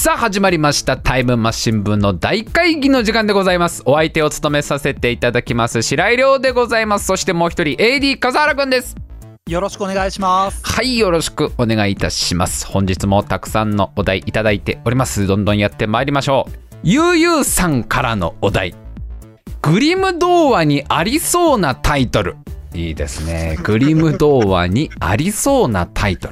さあ始まりました。タイムマシン部の大会議の時間でございます。お相手を務めさせていただきます白井亮でございます。そしてもう一人 AD 笠原くんです。よろしくお願いします。はいよろしくお願いいたします。本日もたくさんのお題いただいております。どんどんやってまいりましょう。ゆうゆうさんからのお題。グリム童話にありそうなタイトル。いいですね。グリム童話にありそうなタイト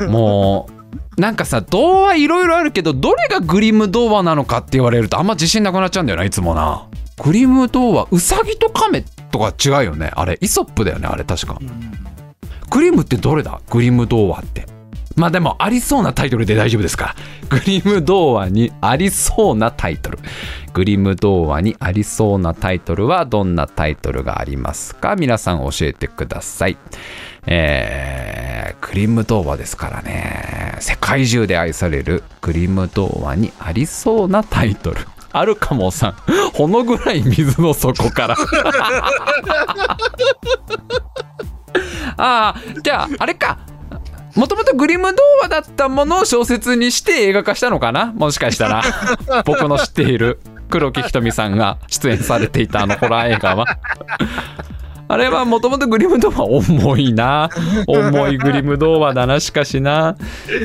ル。もうなんかさ童話いろいろあるけどどれがグリム童話なのかって言われるとあんま自信なくなっちゃうんだよないつもな。グリム童話ウサギとカメとか違うよね。あれイソップだよねあれ確か。グリムってどれだ？グリム童話って。まあでもありそうなタイトルで大丈夫ですから。グリム童話にありそうなタイトル。グリム童話にありそうなタイトルはどんなタイトルがありますか？皆さん教えてください。えー、グリム童話ですからね。世界中で愛されるグリム童話にありそうなタイトル。あるかもさん。ほのぐらい水の底から。ああじゃああれか。もともとグリム童話だったものを小説にして映画化したのかな？もしかしたら。僕の知っている黒木瞳さんが出演されていたあのホラー映画はあれはもともとグリム童話重いな。重いグリム童話だなしかしな。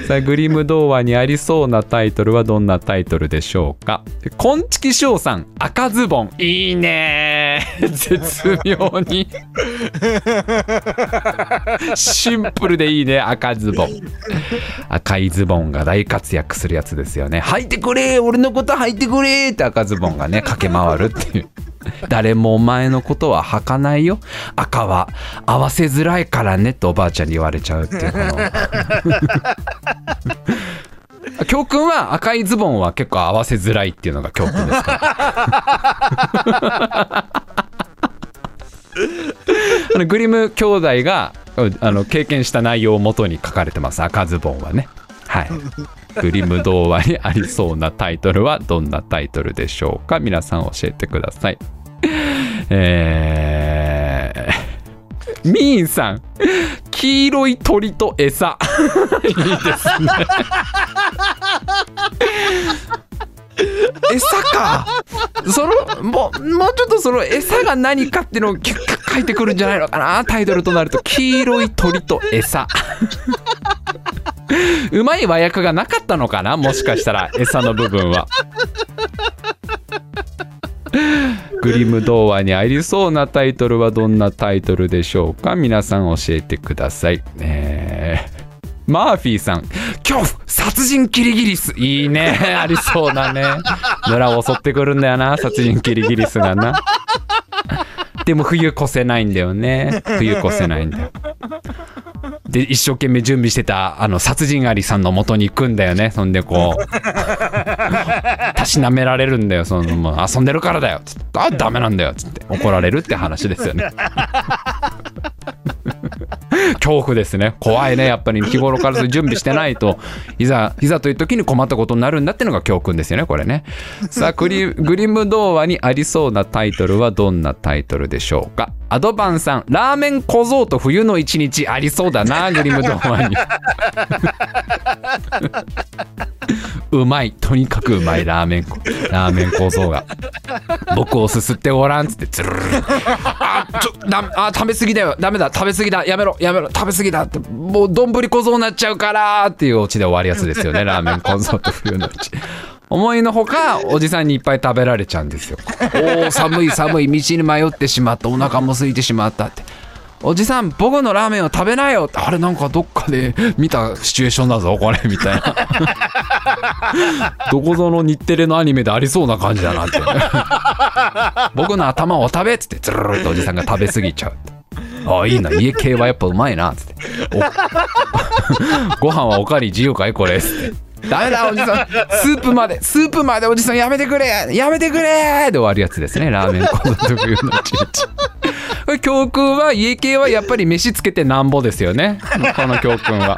さあグリム童話にありそうなタイトルはどんなタイトルでしょうか。こんちきしょうさん赤ズボン。いいね。絶妙に。シンプルでいいね赤ズボン。赤いズボンが大活躍するやつですよね履いてくれ俺のこと履いてくれって赤ズボンがね駆け回るっていう。誰もお前のことは履かないよ。赤は合わせづらいからねっておばあちゃんに言われちゃうっていうこの。教訓は赤いズボンは結構合わせづらいっていうのが教訓ですから。あのグリム兄弟があの経験した内容をもとに書かれてます。赤ズボンはね。はいグリム童話にありそうなタイトルはどんなタイトルでしょうか？皆さん教えてください。えー、ミーンさん。黄色い鳥と餌。いいですね。餌か。そのもうもうちょっとその餌が何かっていうのを書いてくるんじゃないのかな？タイトルとなると黄色い鳥と餌 うまい和訳がなかったのかな？もしかしたら 餌の部分は。グリム童話にありそうなタイトルはどんなタイトルでしょうか？皆さん教えてください。ねマーフィーさん。恐怖。殺人キリギリス。いいね。ありそうだね。村を襲ってくるんだよな。殺人キリギリスがな。でも冬越せないんだよね。冬越せないんだよで一生懸命準備してたあの殺人アリさんの元に行くんだよね。そんでこうたしなめられるんだよ。そのもう遊んでるからだよ。つってあダメなんだよ。つって怒られるって話ですよね。恐怖ですね。怖いね。やっぱり日頃から準備してないと。いざいざという時に困ったことになるんだっていうのが教訓ですよねこれね。さあグリグリム童話にありそうなタイトルはどんなタイトルでしょうか。アドバンさんラーメン小僧と冬の一日ありそうだなグリム童話に。うまい。とにかくうまいラーメン ラーメン小僧が。僕をすすってごらんっつってつるるあちょだあ食べ過ぎだよ。ダメだ。食べ過ぎだ。やめろ。やめろ。食べ過ぎだって。もう丼小僧になっちゃうからっていうオチで終わるやつですよね。ラーメン小僧と冬のうち思いのほかおじさんにいっぱい食べられちゃうんですよ。おお寒い寒い。道に迷ってしまった。お腹も空いてしまったっておじさん僕のラーメンを食べなよ。ってあれなんかどっかで見たシチュエーションだぞこれみたいな。どこぞの日テレのアニメでありそうな感じだなって。僕の頭を食べっつってズルルルとおじさんが食べ過ぎちゃうああいいな。家系はやっぱうまいな。っつって。ご飯はおかわり自由かいこれ。っつって。ダメだおじさん。スープまでスープまでおじさんやめてくれ。やめてくれ。で終わるやつですね。ラーメンコント冬の一日教訓は家系はやっぱり飯つけてなんぼですよね。この教訓は。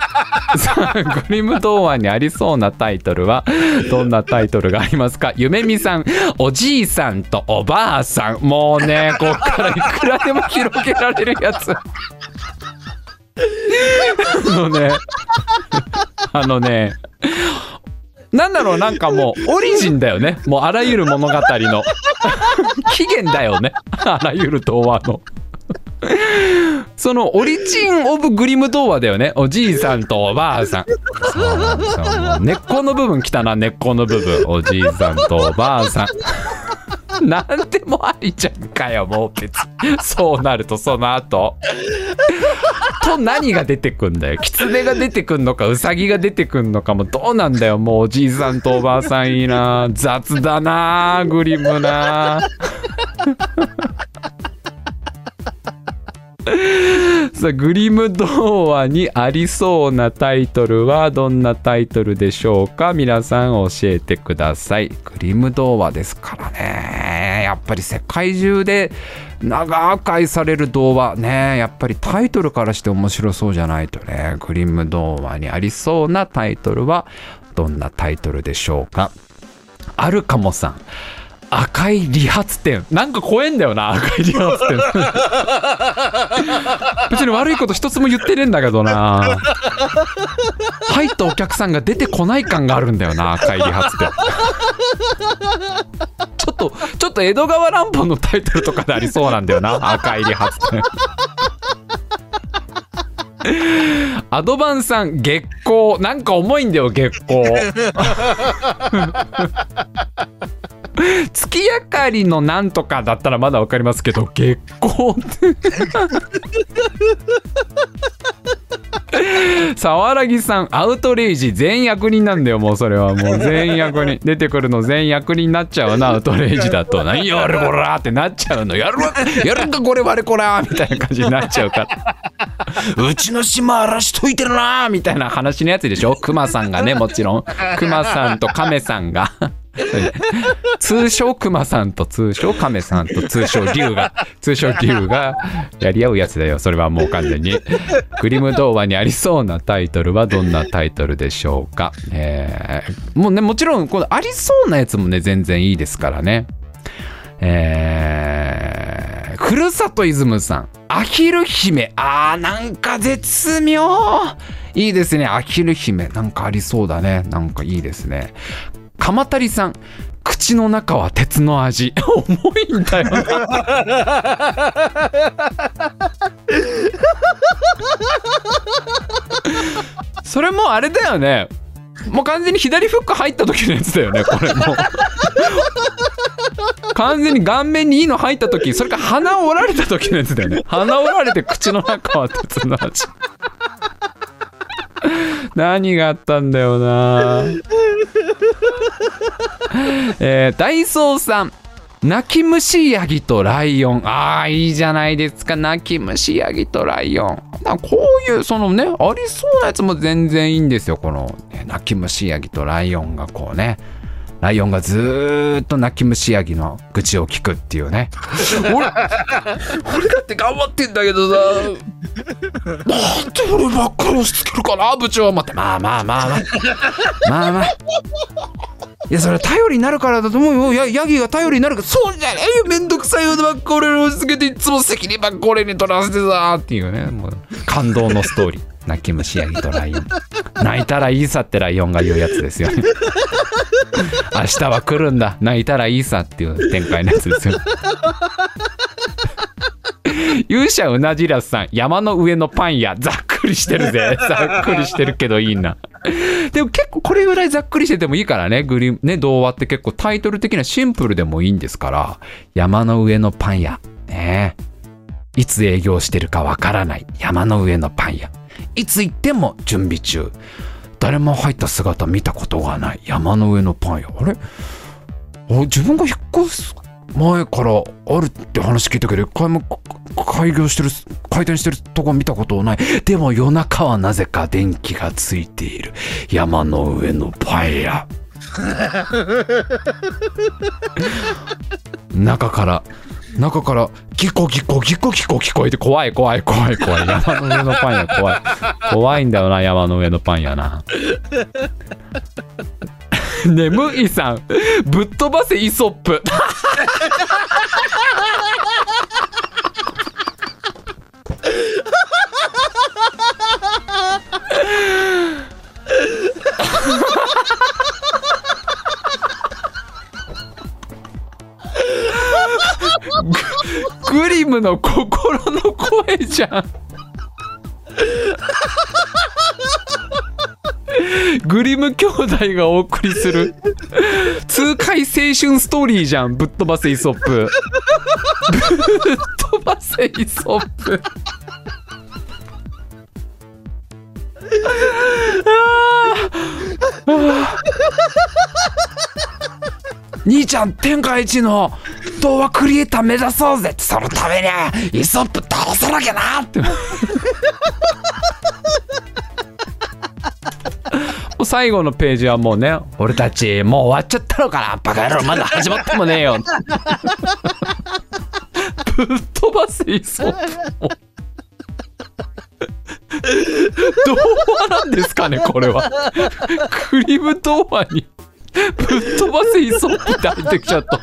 グリム童話にありそうなタイトルはどんなタイトルがありますか？夢見さんおじいさんとおばあさん。もうねこっからいくらでも広げられるやつ。あのねあのねなんだろうなんかもうオリジンだよね。もうあらゆる物語の。起源だよね。あらゆる童話のそのオリジン・オブ・グリム童話だよね。おじいさんとおばあさん。根っこの部分来たな根っこの部分おじいさんとおばあさん。なんでもありじゃんかよもう別。にそうなるとその後。と何が出てくんだよ。狐が出てくんのかウサギが出てくんのかもどうなんだよ。もうおじいさんとおばあさんいいな。雑だなグリムな さあグリム童話にありそうなタイトルはどんなタイトルでしょうか？皆さん教えてください。グリム童話ですからね。やっぱり世界中で長く愛される童話ね。やっぱりタイトルからして面白そうじゃないとね。グリム童話にありそうなタイトルはどんなタイトルでしょうか？あるかもさん。赤い理髪店。なんか怖えんだよな赤い理髪店。別に悪いこと一つも言ってねえんだけどな。入ったお客さんが出てこない感があるんだよな赤い理髪店。ちょっとちょっと江戸川乱歩のタイトルとかでありそうなんだよな赤い理髪店。アドバンさん月光。なんか重いんだよ月光月明かりのなんとかだったらまだ分かりますけど月光って。沢良木さんアウトレイジ全役人なんだよもうそれはもう全役人出てくるの全役人になっちゃうなアウトレイジだと。何やれこらってなっちゃうの。やるやるかこれ我こらみたいな感じになっちゃうから。うちの島荒らしといてるなみたいな話のやつでしょ。クマさんがねもちろん。クマさんとカメさんが。通称クマさんと通称カメさんと通称竜が通称竜がやり合うやつだよそれはもう完全に。グリム童話にありそうなタイトルはどんなタイトルでしょうか、えー、もうねもちろんこのありそうなやつもね全然いいですからね。えー、ふるさとイズムさんアヒル姫。あーなんか絶妙。いいですねアヒル姫。なんかありそうだね。なんかいいですね。鎌足さん口の中は鉄の味。重いんだよな。それもあれだよね。もう完全に左フック入った時のやつだよねこれも。完全に顔面にいいの入った時それか鼻を折られた時のやつだよね。鼻折られて口の中は鉄の味。何があったんだよな。えー、ダイソーさん。泣き虫ヤギとライオン。ああいいじゃないですか。泣き虫ヤギとライオン。こういうそのねありそうなやつも全然いいんですよ。この、ね、泣き虫ヤギとライオンがこうね。ライオンがずーっと泣き虫ヤギの愚痴を聞くっていうね。俺俺だって頑張ってんだけどさ。なんで俺ばっかり押し付けるかな部長待って。まあまあまあまあ。まあまあ。いやそれ頼りになるからだと思うよ。やヤギが頼りになるから。そうじゃないよ。めんどくさいことばっか俺に押し付けていつも責任ばっか俺に取らせてさっていうね。もう感動のストーリー。泣き虫ヤギとライオン。泣いたらいいさってライオンが言うやつですよね 明日は来るんだ。泣いたらいいさっていう展開のやつですよ。勇者うなじらすさん山の上のパン屋。ざっくりしてるぜ。ざっくりしてるけどいいな。でも結構これぐらいざっくりしててもいいからね。グリね童話って結構タイトル的にはシンプルでもいいんですから。山の上のパン屋。ね。いつ営業してるかわからない。山の上のパン屋。いつ行っても準備中。誰も入った姿見たことがない。山の上のパン屋。あれ？自分が引っ越す前からあるって話聞いたけど一回も開業してる開店してるとこ見たことない。でも夜中はなぜか電気がついている。山の上のパン屋。中から中からギコギコギコギコ聞こえて怖い怖い怖い怖い。山の上のパン屋怖い。怖いんだよな山の上のパン屋な。眠いさんぶっ飛ばせイソップ。ムの心の声じゃん。グリム兄弟がお送りする。痛快青春ストーリーじゃん。ぶっ飛ばせイソップ。ぶっ飛ばせイソップ。兄ちゃん天下一の童話クリエイター目指そうぜ。ってそのためにイソップ倒さなきゃな。って。最後のページはもうね俺たちもう終わっちゃったのかな。バカ野郎まだ始まってもねえよ。ぶっ飛ばせイソップ童話なんですかねこれは。クリム童話に。ぶっ飛ばせイソップって入ってきちゃった。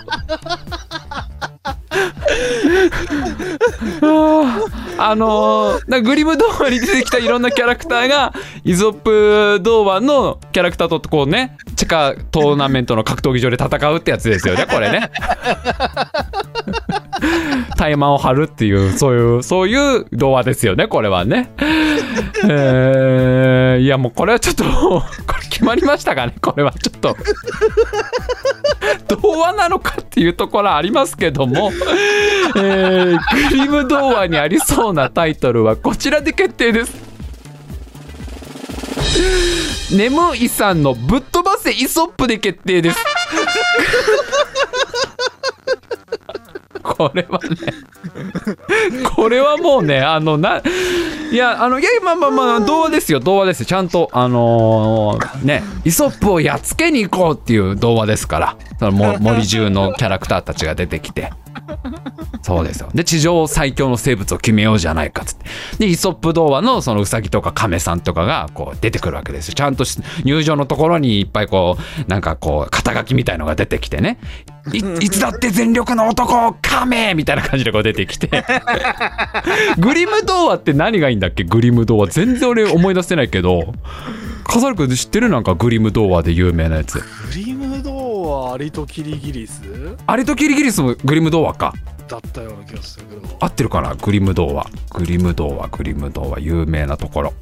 あのー、なグリム童話に出てきたいろんなキャラクターがイゾップ童話のキャラクターとこうね地下トーナメントの格闘技場で戦うってやつですよねこれね。タイマンを張るっていうそういうそういう童話ですよねこれはね。えー、いやもうこれはちょっと これ決まりましたかねこれはちょっと。童話なのかっていうところありますけども、えー、グリム童話にありそうなタイトルはこちらで決定です。眠いさんのぶっ飛ばせイソップで決定です。これはね これはもうねあのないやあのいやまあまあまあ童話ですよ童話ですよ。ちゃんとあのー、ねイソップをやっつけに行こうっていう童話ですから。その森中のキャラクターたちが出てきて。そうですよ。で地上最強の生物を決めようじゃないかっつって。でイソップ童話のそのウサギとかカメさんとかがこう出てくるわけですよ。ちゃんと入場のところにいっぱいこうなんかこう肩書きみたいのが出てきてね。い いつだって全力の男カメみたいな感じでこう出てきて。グリム童話って何がいいんだっけ？グリム童話。全然俺思い出せないけど。笠原君知ってる？なんかグリム童話で有名なやつ。グリム童話アリとキリギリス？アリとキリギリスもグリム童話かだったような気がするけど。合ってるかな？グリム童話。グリム童話。グリム童話。有名なところ。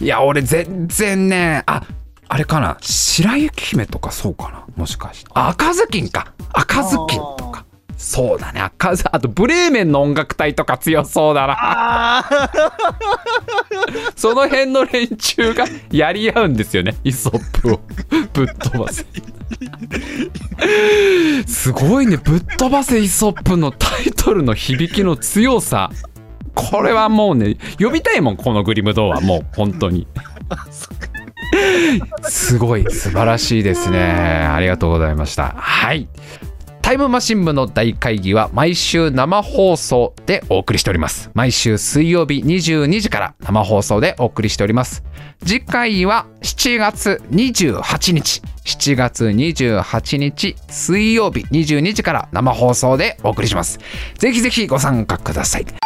いや俺全然ねああれかな？白雪姫とかそうかな？もしかして。赤ずきんか。赤ずきんとか。そうだね。赤ずあとブレーメンの音楽隊とか強そうだな。その辺の連中がやり合うんですよね。イソップをぶっ飛ばせすごいね。ぶっ飛ばせイソップのタイトルの響きの強さ。これはもうね呼びたいもんこのグリム童話もう本当に。すごい素晴らしいですね。ありがとうございました。はいタイムマシン部の大会議は毎週生放送でお送りしております。毎週水曜日22時から生放送でお送りしております。次回は7月28日。7月28日水曜日22時から生放送でお送りします。ぜひぜひご参加ください。